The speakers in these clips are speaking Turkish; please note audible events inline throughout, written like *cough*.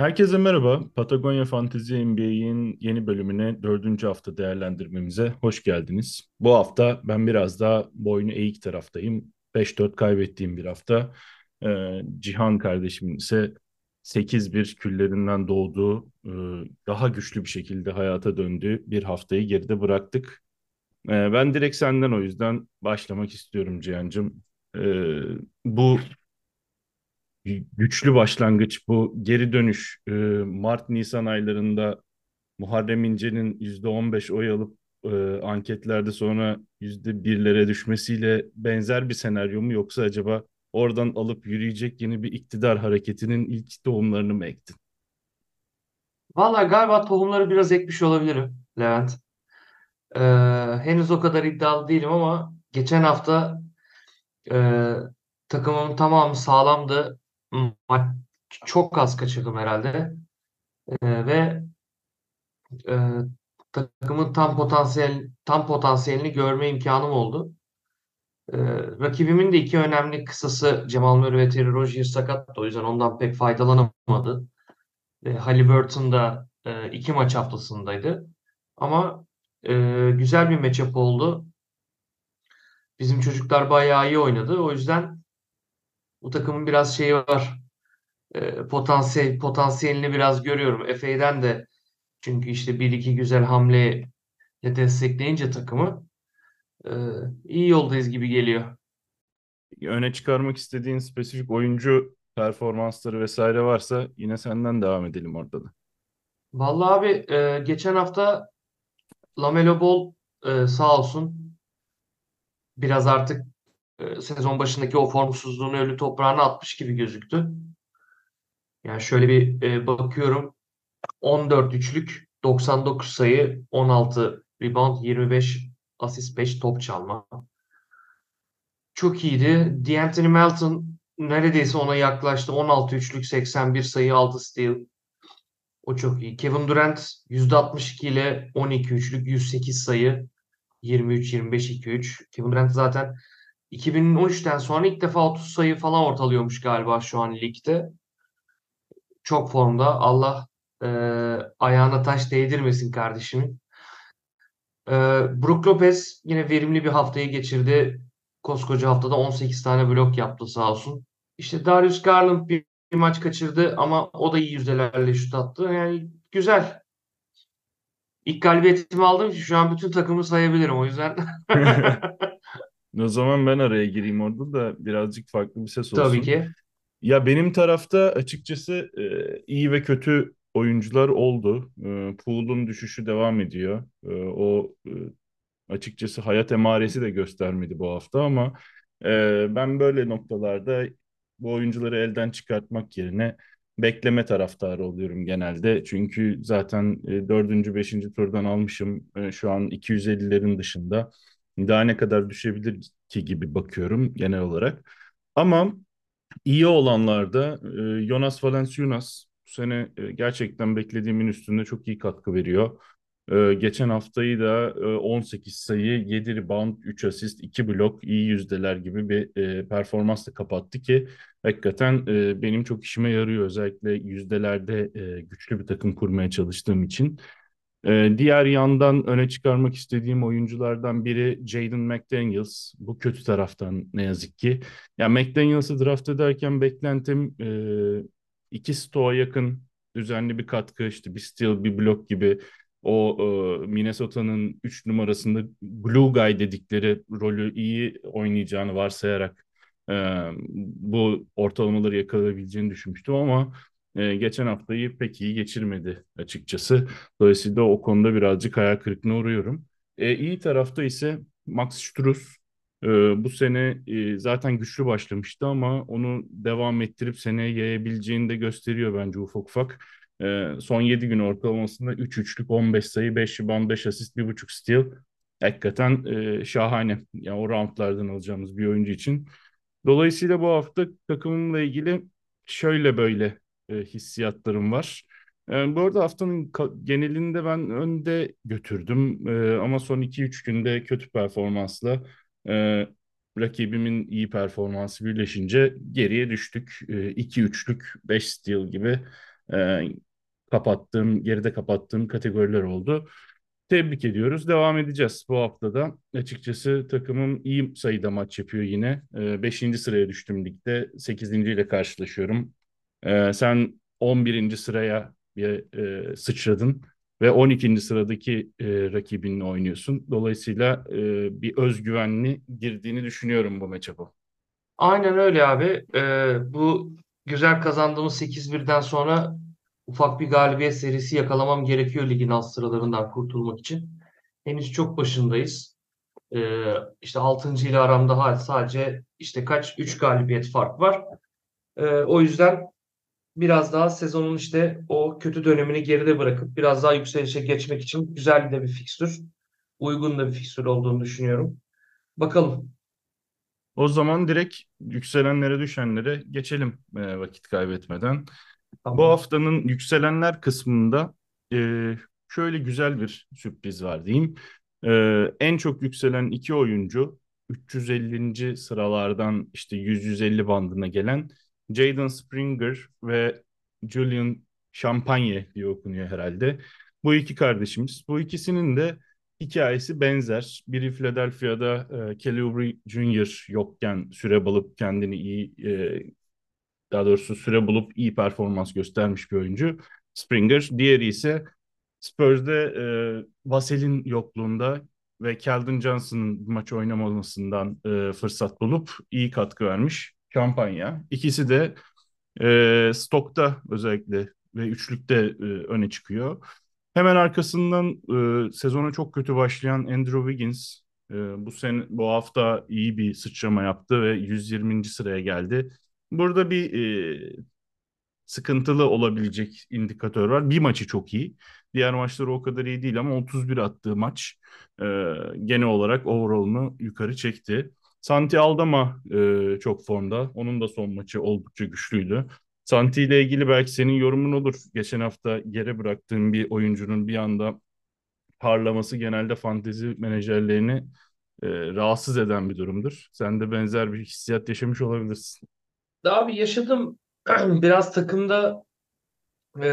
Herkese merhaba. Patagonya Fantezi NBA'in yeni bölümüne dördüncü hafta değerlendirmemize hoş geldiniz. Bu hafta ben biraz daha boynu eğik taraftayım. 5-4 kaybettiğim bir hafta. Ee, Cihan kardeşimin ise 8-1 küllerinden doğduğu, e, daha güçlü bir şekilde hayata döndüğü bir haftayı geride bıraktık. Ee, ben direkt senden o yüzden başlamak istiyorum Cihan'cığım. Ee, bu güçlü başlangıç bu geri dönüş e, Mart-Nisan aylarında Muharrem İnce'nin %15 oy alıp e, anketlerde sonra %1'lere düşmesiyle benzer bir senaryo mu yoksa acaba oradan alıp yürüyecek yeni bir iktidar hareketinin ilk tohumlarını mı ektin? Valla galiba tohumları biraz ekmiş olabilirim Levent. Ee, henüz o kadar iddialı değilim ama geçen hafta e, takımımın tamamı sağlamdı. Çok az kaçırdım herhalde. Ee, ve e, takımın tam potansiyel tam potansiyelini görme imkanım oldu. Ee, rakibimin de iki önemli kısası Cemal Murray ve Terry Rozier sakattı. O yüzden ondan pek faydalanamadı. E, Haliburton da e, iki maç haftasındaydı. Ama e, güzel bir matchup oldu. Bizim çocuklar bayağı iyi oynadı. O yüzden bu takımın biraz şeyi var. E, potansiyel potansiyelini biraz görüyorum. Efe'den de çünkü işte bir iki güzel hamle destekleyince takımı e, iyi yoldayız gibi geliyor. Öne çıkarmak istediğin spesifik oyuncu performansları vesaire varsa yine senden devam edelim orada da. Vallahi abi e, geçen hafta Lamelo Ball e, sağ olsun biraz artık e, sezon başındaki o formsuzluğunu ölü toprağına atmış gibi gözüktü. Yani şöyle bir e, bakıyorum 14 üçlük 99 sayı 16 rebound 25 asist 5 top çalma. Çok iyiydi. D'Anthony Melton neredeyse ona yaklaştı. 16 üçlük 81 sayı 6 steal. O çok iyi. Kevin Durant %62 ile 12 üçlük 108 sayı 23 25 2 3. Kevin Durant zaten 2013'ten sonra ilk defa 30 sayı falan ortalıyormuş galiba şu an ligde. Çok formda. Allah e, ayağına taş değdirmesin kardeşimin. E, Brook Lopez yine verimli bir haftayı geçirdi. Koskoca haftada 18 tane blok yaptı sağ olsun. İşte Darius Garland bir, bir maç kaçırdı ama o da iyi yüzdelerle şut attı. Yani güzel. İlk galibiyetimi aldım şu an bütün takımı sayabilirim o yüzden. *laughs* *laughs* O zaman ben araya gireyim orada da birazcık farklı bir ses olsun. Tabii ki. Ya benim tarafta açıkçası e, iyi ve kötü oyuncular oldu. E, Pool'un düşüşü devam ediyor. E, o e, açıkçası hayat emaresi de göstermedi bu hafta ama e, ben böyle noktalarda bu oyuncuları elden çıkartmak yerine bekleme taraftarı oluyorum genelde. Çünkü zaten e, 4. 5. turdan almışım. E, şu an 250'lerin dışında. Daha ne kadar düşebilir ki gibi bakıyorum genel olarak. Ama iyi olanlarda e, Jonas Valanciunas bu sene e, gerçekten beklediğimin üstünde çok iyi katkı veriyor. E, geçen haftayı da e, 18 sayı, 7 rebound, 3 asist, 2 blok, iyi yüzdeler gibi bir e, performansla kapattı ki hakikaten e, benim çok işime yarıyor. Özellikle yüzdelerde e, güçlü bir takım kurmaya çalıştığım için. Ee, diğer yandan öne çıkarmak istediğim oyunculardan biri Jaden McDaniels. Bu kötü taraftan ne yazık ki. Ya McDaniels'ı draft ederken beklentim e, iki stoğa yakın düzenli bir katkı işte bir steal bir blok gibi o e, Minnesota'nın 3 numarasında glue guy dedikleri rolü iyi oynayacağını varsayarak e, bu ortalamaları yakalayabileceğini düşünmüştüm ama e, geçen haftayı pek iyi geçirmedi açıkçası. Dolayısıyla o konuda birazcık hayal kırıklığına uğruyorum. E, iyi tarafta ise Max Strus e, bu sene e, zaten güçlü başlamıştı ama onu devam ettirip seneye yayabileceğini de gösteriyor bence ufak ufak. E, son 7 gün ortalamasında 3 üçlük 15 sayı 5 rebound 5 asist 1.5 steal. Hakikaten e, şahane. Yani o roundlardan alacağımız bir oyuncu için. Dolayısıyla bu hafta takımımla ilgili şöyle böyle e, hissiyatlarım var. E, bu arada haftanın genelinde ben önde götürdüm e, ama son 2-3 günde kötü performansla e, rakibimin iyi performansı birleşince geriye düştük. 2-3'lük 5 steal gibi e, kapattığım, geride kapattığım kategoriler oldu. Tebrik ediyoruz. Devam edeceğiz bu haftada. Açıkçası takımım iyi sayıda maç yapıyor yine. E, beşinci sıraya düştüm ligde. Sekizinci ile karşılaşıyorum. E, sen on birinci sıraya bir, e, sıçradın ve 12. sıradaki e, rakibinle oynuyorsun. Dolayısıyla e, bir özgüvenli girdiğini düşünüyorum bu matchup'a. Aynen öyle abi. Ee, bu güzel kazandığımız 8-1'den sonra ufak bir galibiyet serisi yakalamam gerekiyor ligin alt sıralarından kurtulmak için. Henüz çok başındayız. Ee, işte 6. ile aramda sadece işte kaç 3 galibiyet fark var. Ee, o yüzden biraz daha sezonun işte o kötü dönemini geride bırakıp biraz daha yükselişe geçmek için güzel de bir fikstür. Uygun da bir fikstür olduğunu düşünüyorum. Bakalım. O zaman direkt yükselenlere düşenlere geçelim e, vakit kaybetmeden. Bu Tamam. haftanın yükselenler kısmında e, şöyle güzel bir sürpriz var diyeyim. E, en çok yükselen iki oyuncu 350. sıralardan işte 100-150 bandına gelen Jaden Springer ve Julian Champagne diye okunuyor herhalde. Bu iki kardeşimiz. Bu ikisinin de hikayesi benzer. Biri Philadelphia'da e, Kelly Oubre Jr. yokken süre bulup kendini iyi e, daha doğrusu süre bulup iyi performans göstermiş bir oyuncu. Springer. Diğeri ise Spurs'de e, Vasel'in yokluğunda ve Keldon Johnson'ın maç oynamamasından e, fırsat bulup iyi katkı vermiş kampanya. İkisi de e, stokta özellikle ve üçlükte e, öne çıkıyor. Hemen arkasından e, sezona çok kötü başlayan Andrew Wiggins e, bu sene bu hafta iyi bir sıçrama yaptı ve 120. sıraya geldi. Burada bir e, sıkıntılı olabilecek indikatör var. Bir maçı çok iyi. Diğer maçları o kadar iyi değil ama 31 attığı maç e, genel olarak overall'unu yukarı çekti. Santi Aldama e, çok formda. Onun da son maçı oldukça güçlüydü. Santi ile ilgili belki senin yorumun olur. Geçen hafta yere bıraktığın bir oyuncunun bir anda parlaması genelde fantezi menajerlerini e, rahatsız eden bir durumdur. Sen de benzer bir hissiyat yaşamış olabilirsin. Abi yaşadım *clears throat* biraz takımda e,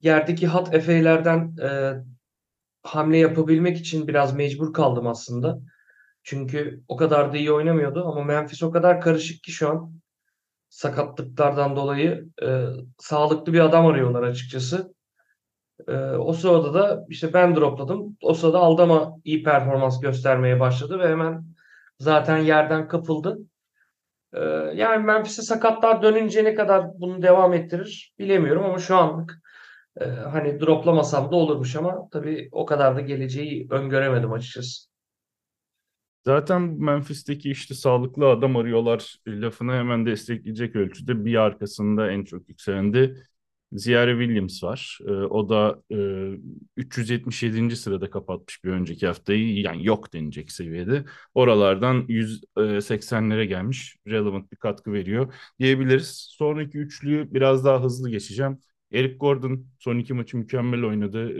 yerdeki hat efe'lerden e, hamle yapabilmek için biraz mecbur kaldım aslında. Çünkü o kadar da iyi oynamıyordu ama Memphis o kadar karışık ki şu an sakatlıklardan dolayı e, sağlıklı bir adam arıyorlar açıkçası. E, o sırada da işte ben dropladım. O sırada Aldama iyi performans göstermeye başladı ve hemen zaten yerden kapıldı. E, yani Memphis'e sakatlar dönünce ne kadar bunu devam ettirir bilemiyorum ama şu anlık e, hani droplamasam da olurmuş ama tabii o kadar da geleceği öngöremedim açıkçası. Zaten Memphis'teki işte sağlıklı adam arıyorlar lafını hemen destekleyecek ölçüde bir arkasında en çok yükselendi. Ziyare Williams var. Ee, o da e, 377. sırada kapatmış bir önceki haftayı. Yani yok denecek seviyede. Oralardan 180'lere gelmiş. Relevant bir katkı veriyor diyebiliriz. Sonraki üçlüyü biraz daha hızlı geçeceğim. Eric Gordon son iki maçı mükemmel oynadı.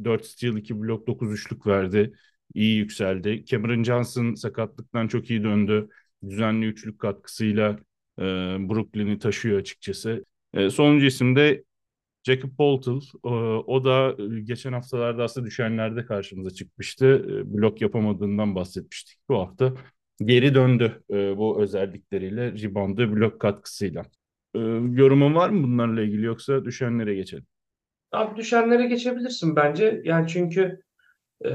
E, 4 steal, 2 blok, 9 üçlük verdi iyi yükseldi. Cameron Johnson sakatlıktan çok iyi döndü. Düzenli üçlük katkısıyla e, Brooklyn'i taşıyor açıkçası. E, sonuncu isim de Jacob Poltel. E, o da e, geçen haftalarda aslında düşenlerde karşımıza çıkmıştı. E, blok yapamadığından bahsetmiştik. Bu hafta geri döndü e, bu özellikleriyle, reboundu, blok katkısıyla. E, yorumun var mı bunlarla ilgili yoksa düşenlere geçelim? Abi düşenlere geçebilirsin bence. Yani çünkü e,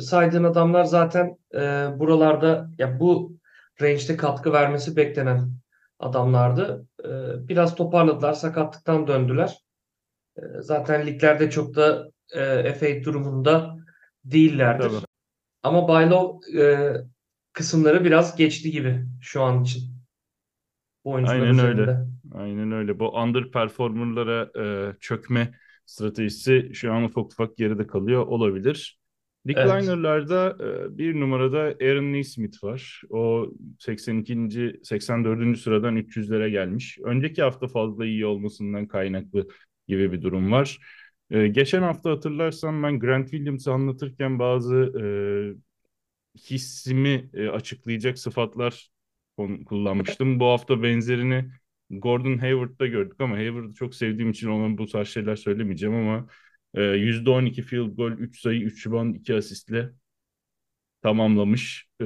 saydığın adamlar zaten e, buralarda ya bu range'de katkı vermesi beklenen adamlardı. E, biraz toparladılar, sakatlıktan döndüler. E, zaten liglerde çok da e, FA durumunda değillerdir. Tabii. Ama Baylov e, kısımları biraz geçti gibi şu an için. Bu Aynen üzerinde. öyle. Aynen öyle. Bu underperformerlara e, çökme stratejisi şu an ufak ufak geride kalıyor olabilir. Evet. Decliner'larda e, bir numarada Aaron Neesmith var. O 82. 84. sıradan 300'lere gelmiş. Önceki hafta fazla iyi olmasından kaynaklı gibi bir durum var. E, geçen hafta hatırlarsan ben Grant Williams'ı anlatırken bazı e, hissimi e, açıklayacak sıfatlar kullanmıştım. Bu hafta benzerini Gordon Hayward'da gördük ama Hayward'ı çok sevdiğim için ona bu tarz şeyler söylemeyeceğim ama e, %12 field goal, 3 sayı, 3 rebound, 2 asistle tamamlamış. E,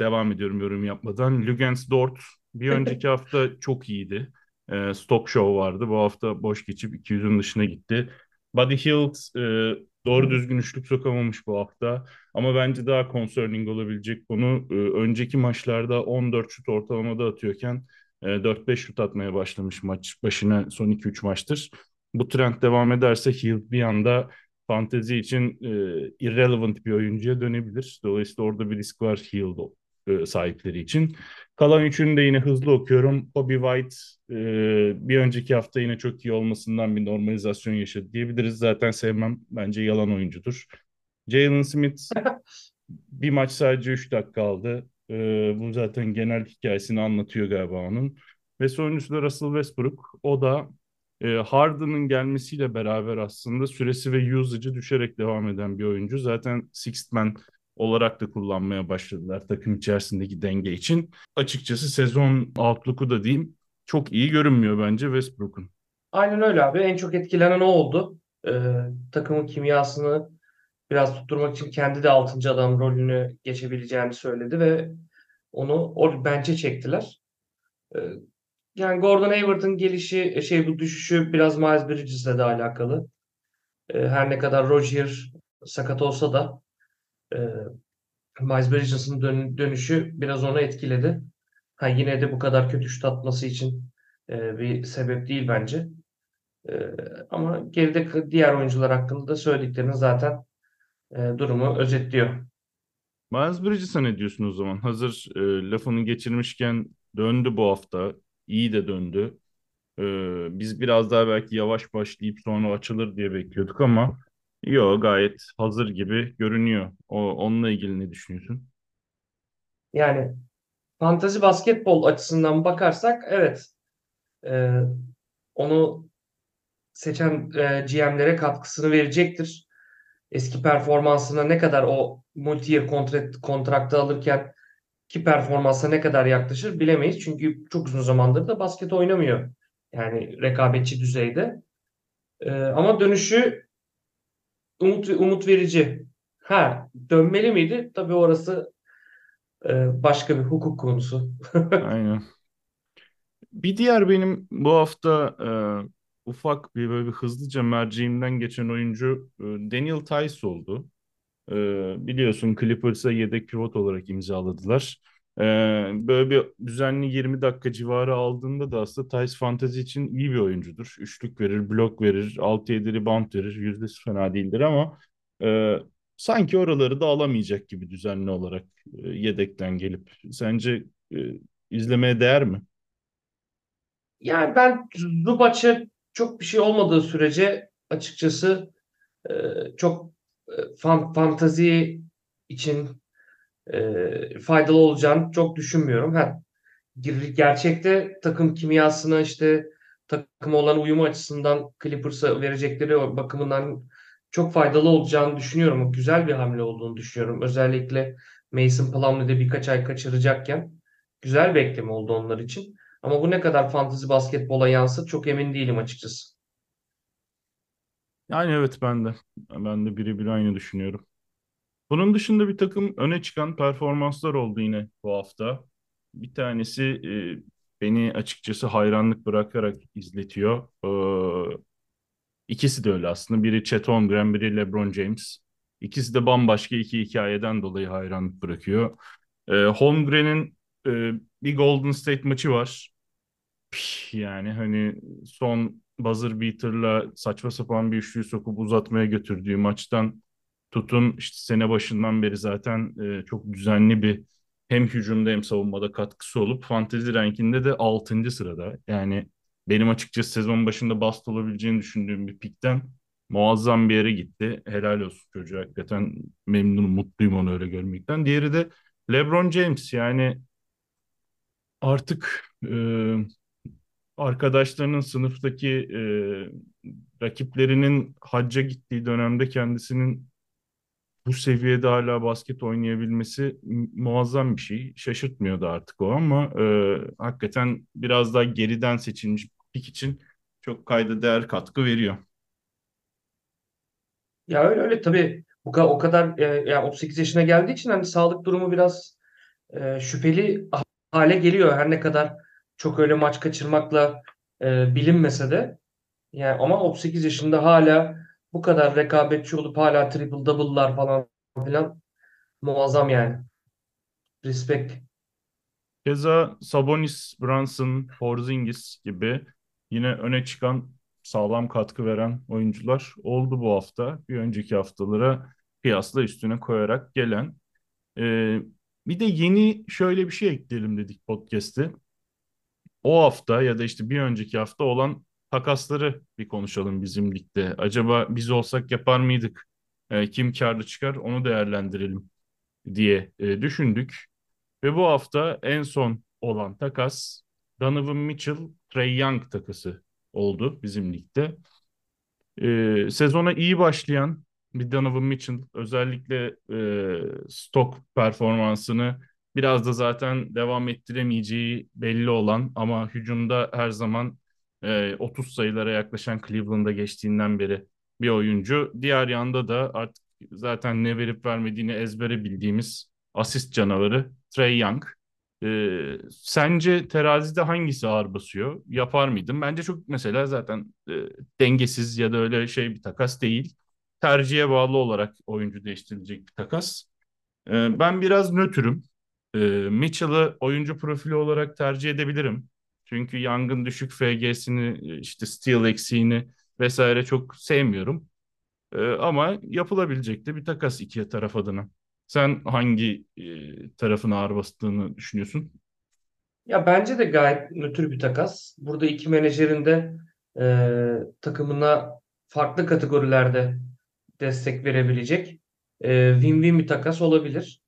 devam ediyorum yorum yapmadan. Lugens Dort bir önceki hafta *laughs* çok iyiydi. E, Stock Show vardı. Bu hafta boş geçip 200'ün dışına gitti. Buddy Hield e, doğru düzgün üçlük sokamamış bu hafta. Ama bence daha concerning olabilecek konu e, önceki maçlarda 14 şut ortalamada atıyorken e, 4-5 şut atmaya başlamış maç başına son 2-3 maçtır. Bu trend devam ederse Hield bir anda fantezi için e, irrelevant bir oyuncuya dönebilir. Dolayısıyla orada bir risk var Hield e, sahipleri için. Kalan üçünü de yine hızlı okuyorum. Bobby White e, bir önceki hafta yine çok iyi olmasından bir normalizasyon yaşadı diyebiliriz. Zaten sevmem. Bence yalan oyuncudur. Jalen Smith *laughs* bir maç sadece 3 dakika aldı. E, bu zaten genel hikayesini anlatıyor galiba onun. Ve sonuncusu da Russell Westbrook. O da e, Harden'ın gelmesiyle beraber aslında süresi ve usage'ı düşerek devam eden bir oyuncu. Zaten Sixth Man olarak da kullanmaya başladılar takım içerisindeki denge için. Açıkçası sezon outlook'u da diyeyim çok iyi görünmüyor bence Westbrook'un. Aynen öyle abi. En çok etkilenen o oldu. Ee, takımın kimyasını biraz tutturmak için kendi de 6. adam rolünü geçebileceğini söyledi ve onu o bence çektiler. Ee, yani Gordon Hayward'ın gelişi, e, şey bu düşüşü biraz Miles Bridges'le de alakalı. Ee, her ne kadar Rozier sakat olsa da e, Miles Bridges'ın dön, dönüşü biraz onu etkiledi. Ha, yine de bu kadar kötü şut atması için e, bir sebep değil bence. E, ama geride diğer oyuncular hakkında da söylediklerini zaten e, durumu özetliyor. Miles Bridges'a ne diyorsun o zaman? Hazır e, lafını geçirmişken döndü bu hafta. İyi de döndü. E, biz biraz daha belki yavaş başlayıp sonra açılır diye bekliyorduk ama Yo gayet hazır gibi görünüyor. O, onunla ilgili ne düşünüyorsun? Yani fantazi basketbol açısından bakarsak evet e, onu seçen e, GM'lere katkısını verecektir. Eski performansına ne kadar o multi-year kontrakt, kontraktı alırken ki performansa ne kadar yaklaşır bilemeyiz. Çünkü çok uzun zamandır da basket oynamıyor. Yani rekabetçi düzeyde. E, ama dönüşü umut umut verici. Ha dönmeli miydi? Tabii orası e, başka bir hukuk konusu. *laughs* Aynen. Bir diğer benim bu hafta e, ufak bir böyle bir hızlıca merceğimden geçen oyuncu e, Daniel Tice oldu. E, biliyorsun Clippers'a yedek pivot olarak imzaladılar. E, böyle bir düzenli 20 dakika civarı aldığında da aslında Tice Fantasy için iyi bir oyuncudur. Üçlük verir, blok verir, 6-7 rebound verir. Yüzdesi fena değildir ama e, sanki oraları da alamayacak gibi düzenli olarak e, yedekten gelip. Sence e, izlemeye değer mi? Yani ben Zubac'a çok bir şey olmadığı sürece açıkçası e, çok fan, fantazi için e, faydalı olacağını çok düşünmüyorum. Ha, gerçekte takım kimyasına işte takım olan uyumu açısından Clippers'a verecekleri bakımından çok faydalı olacağını düşünüyorum. Güzel bir hamle olduğunu düşünüyorum. Özellikle Mason Plumlee'de birkaç ay kaçıracakken güzel bir ekleme oldu onlar için. Ama bu ne kadar fantezi basketbola yansır çok emin değilim açıkçası. Yani evet ben de. Ben de birebir aynı düşünüyorum. Bunun dışında bir takım öne çıkan performanslar oldu yine bu hafta. Bir tanesi e, beni açıkçası hayranlık bırakarak izletiyor. E, ikisi de öyle aslında. Biri Chet Holmgren, biri LeBron James. İkisi de bambaşka iki hikayeden dolayı hayranlık bırakıyor. E, Holmgren'in e, bir Golden State maçı var. Yani hani son buzzer beater'la saçma sapan bir üçlüyü sokup uzatmaya götürdüğü maçtan tutun işte sene başından beri zaten e, çok düzenli bir hem hücumda hem savunmada katkısı olup fantezi rankinde de 6. sırada. Yani benim açıkçası sezon başında bast olabileceğini düşündüğüm bir pikten muazzam bir yere gitti. Helal olsun çocuğa hakikaten memnunum, mutluyum onu öyle görmekten. Diğeri de LeBron James yani artık e, arkadaşlarının sınıftaki e, rakiplerinin hacca gittiği dönemde kendisinin bu seviyede hala basket oynayabilmesi mu- muazzam bir şey. Şaşırtmıyordu artık o ama e, hakikaten biraz daha geriden seçilmiş pik için çok kayda değer katkı veriyor. Ya öyle öyle tabii bu kadar, o kadar e, yani 38 yaşına geldiği için hani sağlık durumu biraz e, şüpheli hale geliyor. Her ne kadar çok öyle maç kaçırmakla e, bilinmese de yani ama 38 yaşında hala bu kadar rekabetçi olup hala triple double'lar falan filan muazzam yani. Respect. Keza Sabonis, Brunson, Porzingis gibi yine öne çıkan sağlam katkı veren oyuncular oldu bu hafta. Bir önceki haftalara kıyasla üstüne koyarak gelen. Ee, bir de yeni şöyle bir şey ekleyelim dedik podcast'te. O hafta ya da işte bir önceki hafta olan takasları bir konuşalım bizim ligde. Acaba biz olsak yapar mıydık? Ee, kim karlı çıkar onu değerlendirelim diye e, düşündük. Ve bu hafta en son olan takas Donovan Mitchell, Trey Young takası oldu bizim ligde. Ee, sezona iyi başlayan bir Donovan Mitchell özellikle e, stok performansını biraz da zaten devam ettiremeyeceği belli olan ama hücumda her zaman e, 30 sayılara yaklaşan Cleveland'a geçtiğinden beri bir oyuncu. Diğer yanda da artık zaten ne verip vermediğini ezbere bildiğimiz asist canavarı Trey Young. Ee, sence terazide hangisi ağır basıyor? Yapar mıydın? Bence çok mesela zaten e, dengesiz ya da öyle şey bir takas değil. Tercihe bağlı olarak oyuncu değiştirilecek bir takas. Ee, ben biraz nötrüm. Ee, Mitchell'ı oyuncu profili olarak tercih edebilirim. Çünkü Young'ın düşük FG'sini, işte steal eksiğini vesaire çok sevmiyorum. Ee, ama yapılabilecek de bir takas iki taraf adına. Sen hangi e, tarafın ağır bastığını düşünüyorsun? Ya bence de gayet nötr bir takas. Burada iki menajerin de e, takımına farklı kategorilerde destek verebilecek e, win-win bir takas olabilir.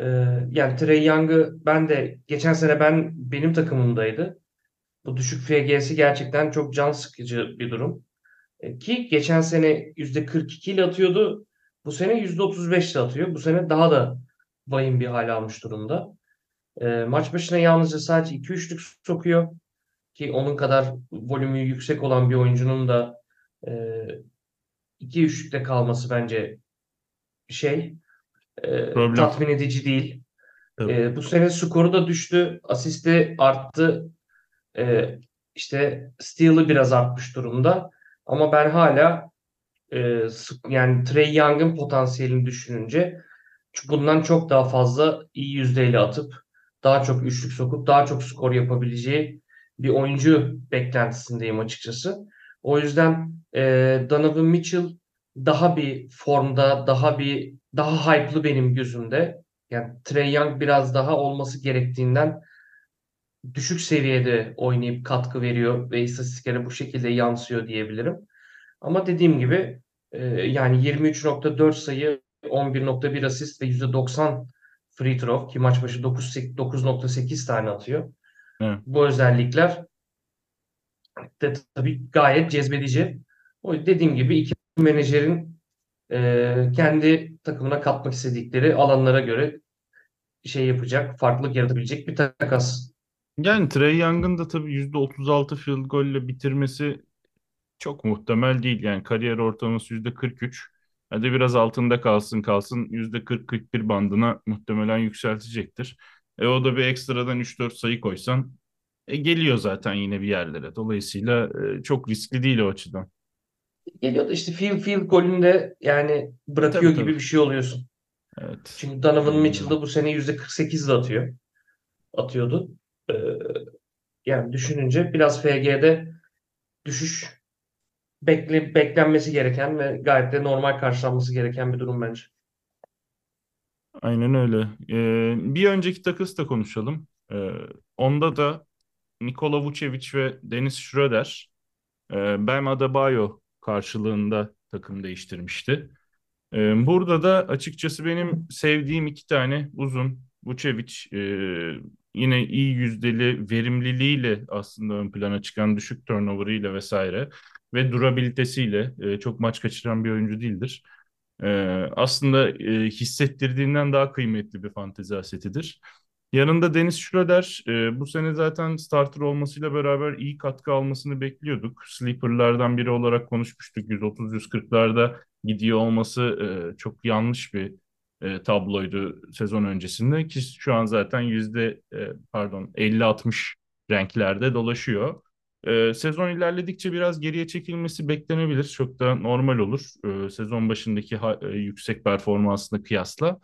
E, yani Trey Young'ı ben de geçen sene ben benim takımımdaydı. Bu düşük FG'si gerçekten çok can sıkıcı bir durum. E, ki geçen sene %42 ile atıyordu. Bu sene %35 ile atıyor. Bu sene daha da vahim bir hal almış durumda. E, maç başına yalnızca sadece 2 üçlük sokuyor. Ki onun kadar volümü yüksek olan bir oyuncunun da e, 2 üçlükte kalması bence şey e, Problem. tatmin edici değil. Tabii. E, bu sene skoru da düştü. Asisti arttı. E, işte steal'ı biraz artmış durumda. Ama ben hala e, yani Trey Young'ın potansiyelini düşününce bundan çok daha fazla iyi yüzdeyle atıp daha çok üçlük sokup daha çok skor yapabileceği bir oyuncu beklentisindeyim açıkçası. O yüzden e, Donovan Mitchell daha bir formda, daha bir daha hype'lı benim gözümde. Yani Trey Young biraz daha olması gerektiğinden düşük seviyede oynayıp katkı veriyor ve istatistiklere bu şekilde yansıyor diyebilirim. Ama dediğim gibi e, yani 23.4 sayı, 11.1 asist ve %90 free throw ki maç başı 9 9.8 tane atıyor. Evet. Bu özellikler de tabii gayet cezbedici. O dediğim gibi iki menajerin e, kendi takımına katmak istedikleri alanlara göre şey yapacak, farklılık yaratabilecek bir takas. Yani Trey Young'ın da tabii %36 field golle bitirmesi çok muhtemel değil. Yani kariyer ortalaması %43. Hadi biraz altında kalsın kalsın %40-41 bandına muhtemelen yükseltecektir. E o da bir ekstradan 3-4 sayı koysan e, geliyor zaten yine bir yerlere. Dolayısıyla e, çok riskli değil o açıdan. Geliyor da işte field field golünde yani bırakıyor Tabii, gibi tabii. bir şey oluyorsun. Evet. Çünkü Donovan. Mitchell da bu sene %48 de atıyor. Atıyordu. Ee, yani düşününce biraz FG'de düşüş bekle, beklenmesi gereken ve gayet de normal karşılanması gereken bir durum bence. Aynen öyle. E, bir önceki takıs da konuşalım. E, onda da Nikola Vucevic ve Dennis Schroeder e, Bam Adebayo karşılığında takım değiştirmişti. E, burada da açıkçası benim sevdiğim iki tane uzun Vucevic e, yine iyi yüzdeli verimliliğiyle aslında ön plana çıkan düşük turnover'ıyla vesaire ve durabilitesiyle e, çok maç kaçıran bir oyuncu değildir. e, aslında e, hissettirdiğinden daha kıymetli bir fantezi asetidir. Yanında Dennis Schroeder e, bu sene zaten starter olmasıyla beraber iyi katkı almasını bekliyorduk. Sleeper'lardan biri olarak konuşmuştuk. 130-140'larda gidiyor olması e, çok yanlış bir e, tabloydu sezon öncesinde ki şu an zaten yüzde e, pardon 50-60 renklerde dolaşıyor. E, sezon ilerledikçe biraz geriye çekilmesi beklenebilir. Çok da normal olur. E, sezon başındaki ha, e, yüksek performansına kıyasla.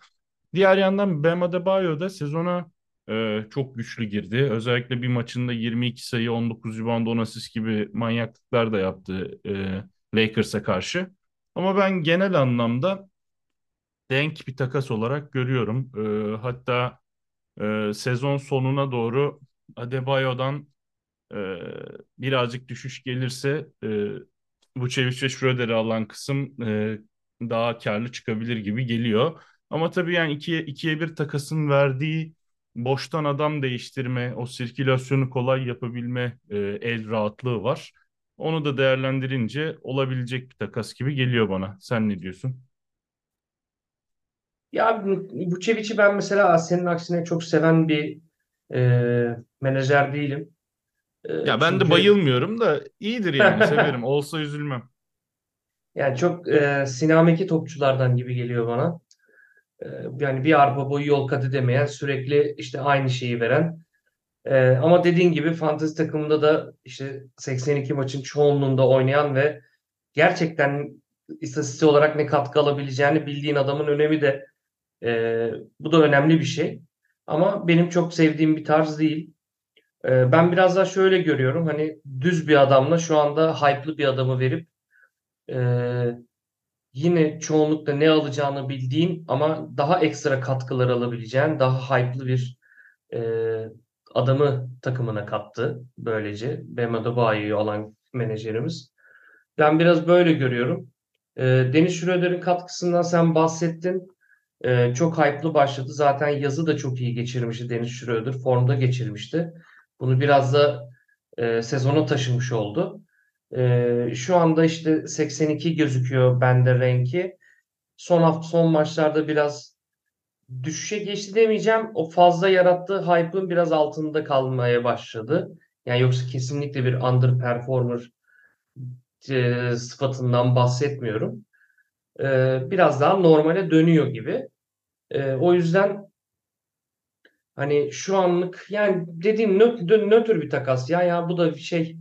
Diğer yandan Bam Adebayo da sezona e, çok güçlü girdi. Özellikle bir maçında 22 sayı, 19 rebound, 10 asist gibi manyaklıklar da yaptı e, Lakers'a karşı. Ama ben genel anlamda denk bir takas olarak görüyorum. E, hatta e, sezon sonuna doğru Adebayo'dan e, birazcık düşüş gelirse e, Vucevic ve Schroeder'i alan kısım e, daha karlı çıkabilir gibi geliyor. Ama tabii yani ikiye, ikiye bir takasın verdiği boştan adam değiştirme, o sirkülasyonu kolay yapabilme e, el rahatlığı var. Onu da değerlendirince olabilecek bir takas gibi geliyor bana. Sen ne diyorsun? Ya Vucevic'i ben mesela senin aksine çok seven bir e, menajer değilim. E, Ya ben de çünkü bayılmıyorum da iyidir yani *laughs* severim. Olsa üzülmem. yani çok e, sinameki topçulardan gibi geliyor bana. E, yani bir arpa boyu yol kat edemeyen, sürekli işte aynı şeyi veren. E, ama dediğin gibi fantezi takımında da işte 82 maçın çoğunluğunda oynayan ve gerçekten istatistik olarak ne katkı alabileceğini bildiğin adamın önemi de e, bu da önemli bir şey. Ama benim çok sevdiğim bir tarz değil. E, ben biraz daha şöyle görüyorum. Hani düz bir adamla şu anda hype'lı bir adamı verip e, yine çoğunlukla ne alacağını bildiğin ama daha ekstra katkılar alabileceğin, daha hype'lı bir e, adamı takımına kattı böylece. Bam Adebayo'yu alan menajerimiz. Ben biraz böyle görüyorum. E, Deniz Schroeder'in katkısından sen bahsettin. E, çok hype'lı başladı. Zaten yazı da çok iyi geçirmişti Deniz Schroeder. Formda geçirmişti. Bunu biraz da e, sezona taşımış oldu. E, şu anda işte 82 gözüküyor bende renki. Son hafta son maçlarda biraz düşüşe geçti demeyeceğim. O fazla yarattığı hype'ın biraz altında kalmaya başladı. Yani yoksa kesinlikle bir underperformer e, sıfatından bahsetmiyorum. E, biraz daha normale dönüyor gibi. E, o yüzden hani şu anlık yani dediğim nötr, nötr bir takas ya ya bu da şey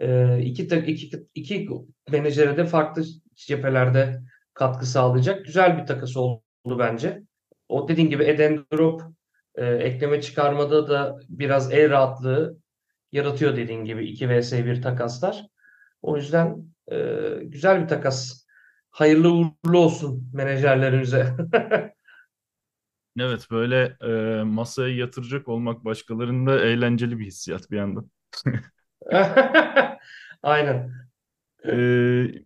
e, iki, iki, iki menajere de farklı cephelerde katkı sağlayacak güzel bir takas oldu bence. O dediğin gibi Eden Drop e, ekleme çıkarmada da biraz el rahatlığı yaratıyor dediğin gibi 2 vs 1 takaslar. O yüzden e, güzel bir takas. Hayırlı uğurlu olsun menajerlerimize. *laughs* Evet böyle e, masaya yatıracak olmak başkalarında eğlenceli bir hissiyat bir yandan. *laughs* *laughs* Aynen. E,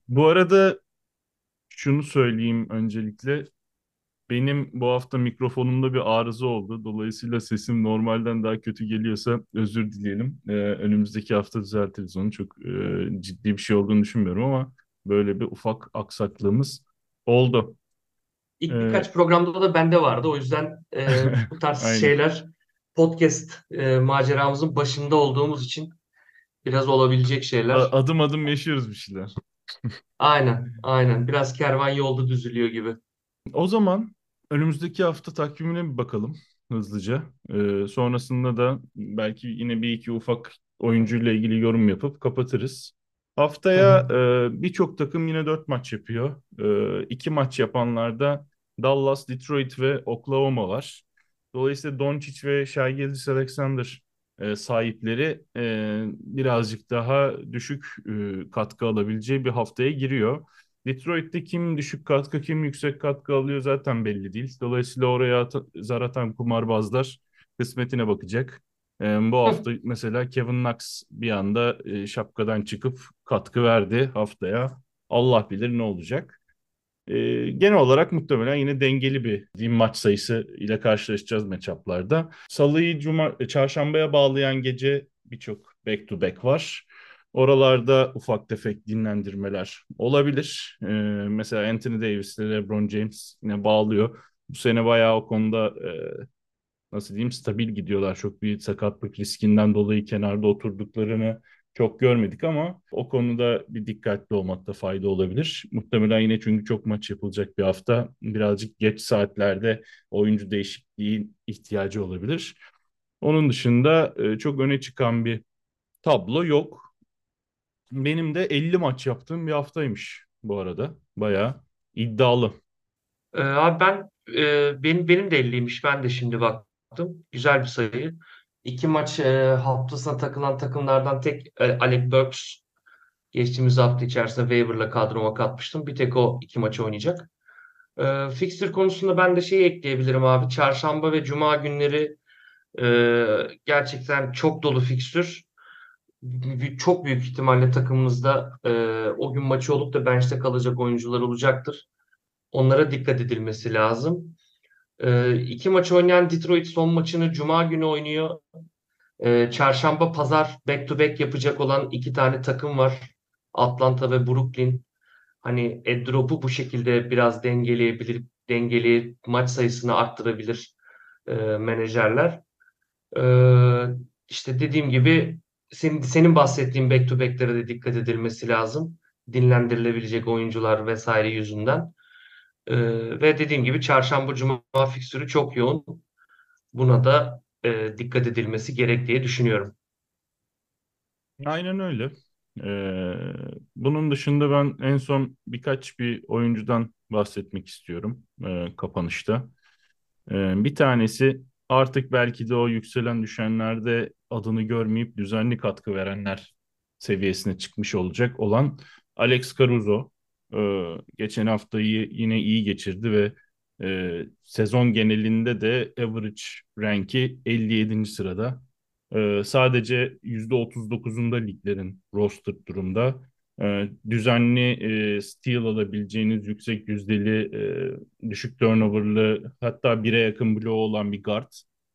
bu arada şunu söyleyeyim öncelikle. Benim bu hafta mikrofonumda bir arıza oldu. Dolayısıyla sesim normalden daha kötü geliyorsa özür dileyelim. E, önümüzdeki hafta düzeltiriz onu. Çok e, ciddi bir şey olduğunu düşünmüyorum ama böyle bir ufak aksaklığımız oldu. İlk E, birkaç programda da bende vardı. O yüzden e, *laughs* bu tarz şeyler podcast e, maceramızın başında olduğumuz için biraz olabilecek şeyler. adım adım yaşıyoruz bir şeyler. *laughs* Aynen, aynen. Biraz kervan yolda düzülüyor gibi. O zaman önümüzdeki hafta takvimine bir bakalım hızlıca. Ee, sonrasında da belki yine bir iki ufak oyuncuyla ilgili yorum yapıp kapatırız. Haftaya e, birçok takım yine dört maç yapıyor. E, iki maç yapanlarda Dallas, Detroit ve Oklahoma var. Dolayısıyla Doncic ve Shai Gilgeous-Alexander e, sahipleri e, birazcık daha düşük e, katkı alabileceği bir haftaya giriyor. Detroit'te kim düşük katkı kim yüksek katkı alıyor zaten belli değil. Dolayısıyla oraya at- zar atan kumarbazlar kısmetine bakacak. Bu hafta mesela Kevin Knox bir anda e, şapkadan çıkıp katkı verdi haftaya. Allah bilir ne olacak. Ee, genel olarak muhtemelen yine dengeli bir diyeyim, maç sayısı ile karşılaşacağız matchup'larda. Salıyı cuma, çarşambaya bağlayan gece birçok back to back var. Oralarda ufak tefek dinlendirmeler olabilir. Ee, mesela Anthony Davis ile LeBron James yine bağlıyor. Bu sene bayağı o konuda e, nasıl diyeyim stabil gidiyorlar. Çok bir sakatlık riskinden dolayı kenarda oturduklarını çok görmedik ama o konuda bir dikkatli olmakta fayda olabilir. Muhtemelen yine çünkü çok maç yapılacak bir hafta. Birazcık geç saatlerde oyuncu değişikliği ihtiyacı olabilir. Onun dışında e, çok öne çıkan bir tablo yok. Benim de 50 maç yaptığım bir haftaymış bu arada. Bayağı iddialı. Ee, abi ben e, benim benim de 50'ymiş. Ben de şimdi baktım. Güzel bir sayı. İki maç e, haftasına takılan takımlardan tek e, Alec Burks geçtiğimiz hafta içerisinde waiver'la kadroma katmıştım. Bir tek o iki maçı oynayacak. E, fixture konusunda ben de şey ekleyebilirim abi. Çarşamba ve Cuma günleri e, gerçekten çok dolu fixture. Çok büyük ihtimalle takımımızda e, o gün maçı olup da bench'te kalacak oyuncular olacaktır. Onlara dikkat edilmesi lazım. E, iki maç oynayan Detroit son maçını Cuma günü oynuyor. E, çarşamba, pazar back to back yapacak olan iki tane takım var. Atlanta ve Brooklyn. Hani Edrop'u bu şekilde biraz dengeleyebilir, dengeli maç sayısını arttırabilir e, menajerler. E, işte dediğim gibi senin, senin bahsettiğin back to back'lere de dikkat edilmesi lazım. Dinlendirilebilecek oyuncular vesaire yüzünden. Ee, ve dediğim gibi çarşamba cuma fikstürü çok yoğun. Buna da e, dikkat edilmesi gerek diye düşünüyorum. Aynen öyle. Ee, bunun dışında ben en son birkaç bir oyuncudan bahsetmek istiyorum e, kapanışta. Ee, bir tanesi artık belki de o yükselen düşenlerde adını görmeyip düzenli katkı verenler seviyesine çıkmış olacak olan Alex Caruso. Ee, geçen haftayı yine iyi geçirdi ve e, sezon genelinde de average ranki 57. sırada. Ee, sadece %39'unda liglerin roster durumda. Ee, düzenli e, steal alabileceğiniz yüksek yüzdeli, e, düşük turnoverlı hatta bire yakın bloğu olan bir guard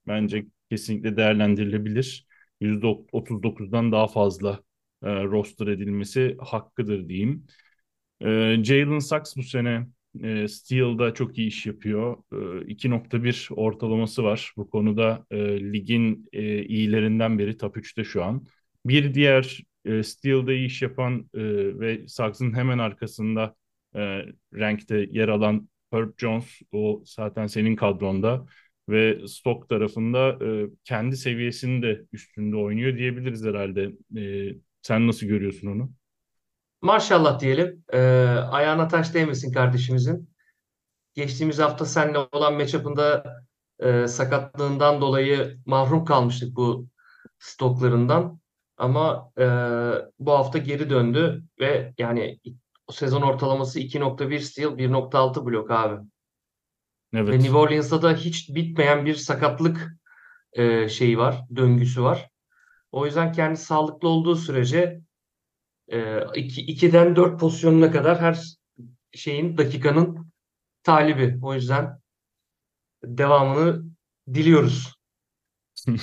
bence kesinlikle değerlendirilebilir. %39'dan daha fazla e, roster edilmesi hakkıdır diyeyim. E, Jalen Sachs bu sene e, Steel'da çok iyi iş yapıyor. E, 2.1 ortalaması var. Bu konuda e, ligin e, iyilerinden biri top 3'te şu an. Bir diğer e, Steel'da iyi iş yapan e, ve Sachs'ın hemen arkasında e, rankte yer alan Herb Jones o zaten senin kadronda ve Stock tarafında e, kendi seviyesinde üstünde oynuyor diyebiliriz herhalde. E, sen nasıl görüyorsun onu? Maşallah diyelim. Ee, ayağına taş değmesin kardeşimizin. Geçtiğimiz hafta seninle olan matchup'ında e, sakatlığından dolayı mahrum kalmıştık bu stoklarından. Ama e, bu hafta geri döndü ve yani sezon ortalaması 2.1 steal, 1.6 blok abi. Evet. Ve New Orleans'ta da hiç bitmeyen bir sakatlık e, şeyi var, döngüsü var. O yüzden kendi sağlıklı olduğu sürece e, 2'den 4 pozisyonuna kadar her şeyin dakikanın talibi. O yüzden devamını diliyoruz. *laughs*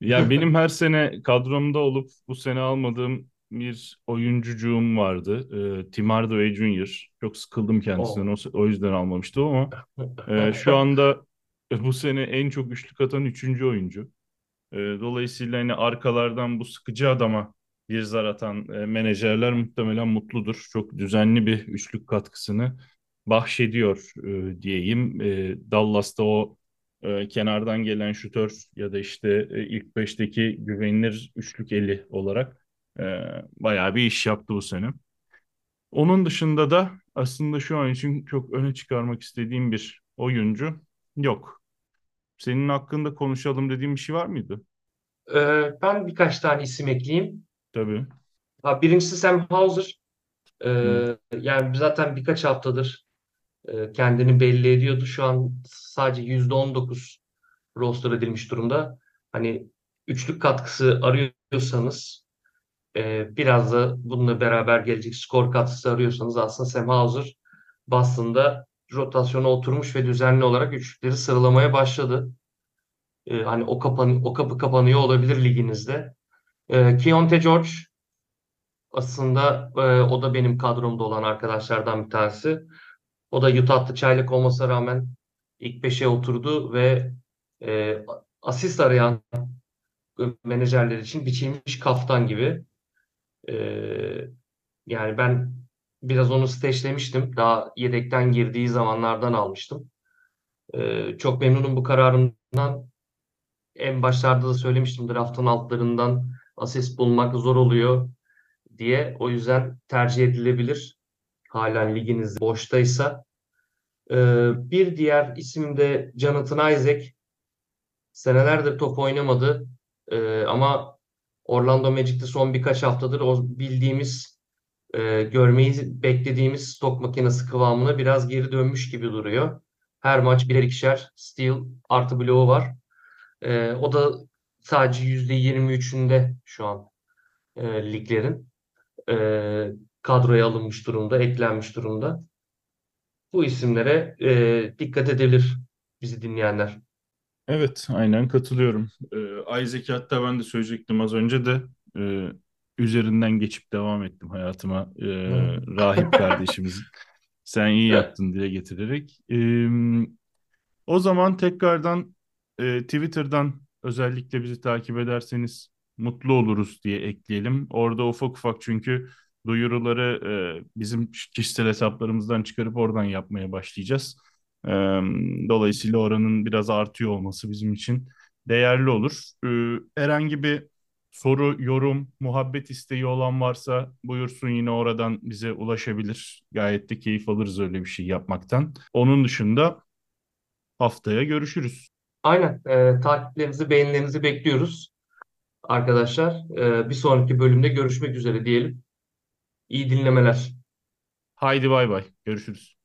ya benim her sene kadromda olup bu sene almadığım bir oyuncucuğum vardı. E, Tim Hardaway Jr. Çok sıkıldım kendisinden. Oh. O, o yüzden almamıştım ama *laughs* e, şu anda bu sene en çok üçlük atan üçüncü oyuncu. E, dolayısıyla hani arkalardan bu sıkıcı adama bir zar atan e, menajerler muhtemelen mutludur. Çok düzenli bir üçlük katkısını bahşediyor e, diyeyim. E, Dallas'ta o e, kenardan gelen şutör ya da işte e, ilk beşteki güvenilir üçlük eli olarak e, bayağı bir iş yaptı bu sene. Onun dışında da aslında şu an için çok öne çıkarmak istediğim bir oyuncu yok. Senin hakkında konuşalım dediğim bir şey var mıydı? Ee, ben birkaç tane isim ekleyeyim. Tabii. Ha, birincisi Sam Hauser. Ee, yani zaten birkaç haftadır e, kendini belli ediyordu. Şu an sadece %19 roster edilmiş durumda. Hani üçlük katkısı arıyorsanız e, biraz da bununla beraber gelecek skor katkısı arıyorsanız aslında Sam Hauser Boston'da rotasyona oturmuş ve düzenli olarak üçlükleri sıralamaya başladı. E, hani o kapan o kapı kapanıyor olabilir liginizde. E, Keontae George Aslında e, o da benim kadromda olan arkadaşlardan bir tanesi. O da Utah'ta çaylak olmasına rağmen ilk beşe oturdu ve e, asist arayan menajerler için biçilmiş kaftan gibi. E, yani ben biraz onu stage'lemiştim. Daha yedekten girdiği zamanlardan almıştım. E, çok memnunum bu kararımdan. En başlarda da söylemiştim draftın altlarından asist bulmak zor oluyor diye. O yüzden tercih edilebilir. Halen liginiz boştaysa. Ee, bir diğer isim de Jonathan Isaac. Senelerdir top oynamadı. Ee, ama Orlando Magic'te son birkaç haftadır o bildiğimiz, e, görmeyi beklediğimiz stok makinesi kıvamına biraz geri dönmüş gibi duruyor. Her maç birer ikişer steal artı bloğu var. Ee, o da sadece %23'ünde şu an e, liglerin e, kadroya alınmış durumda, eklenmiş durumda. Bu isimlere e, dikkat edebilir bizi dinleyenler. Evet, aynen katılıyorum. Ee, Isaac hatta ben de söyleyecektim az önce de e, üzerinden geçip devam ettim hayatıma e, *laughs* rahip kardeşimizin. Sen iyi yaptın diye getirerek. Ee, o zaman tekrardan e, Twitter'dan özellikle bizi takip ederseniz mutlu oluruz diye ekleyelim. Orada ufak ufak çünkü duyuruları e, bizim kişisel hesaplarımızdan çıkarıp oradan yapmaya başlayacağız. E, dolayısıyla oranın biraz artıyor olması bizim için değerli olur. E, herhangi bir soru, yorum, muhabbet isteği olan varsa buyursun yine oradan bize ulaşabilir. Gayet de keyif alırız öyle bir şey yapmaktan. Onun dışında haftaya görüşürüz. Aynen. E, takiplerinizi, beğenilerinizi bekliyoruz arkadaşlar. E, bir sonraki bölümde görüşmek üzere diyelim. İyi dinlemeler. Haydi bay bay. Görüşürüz.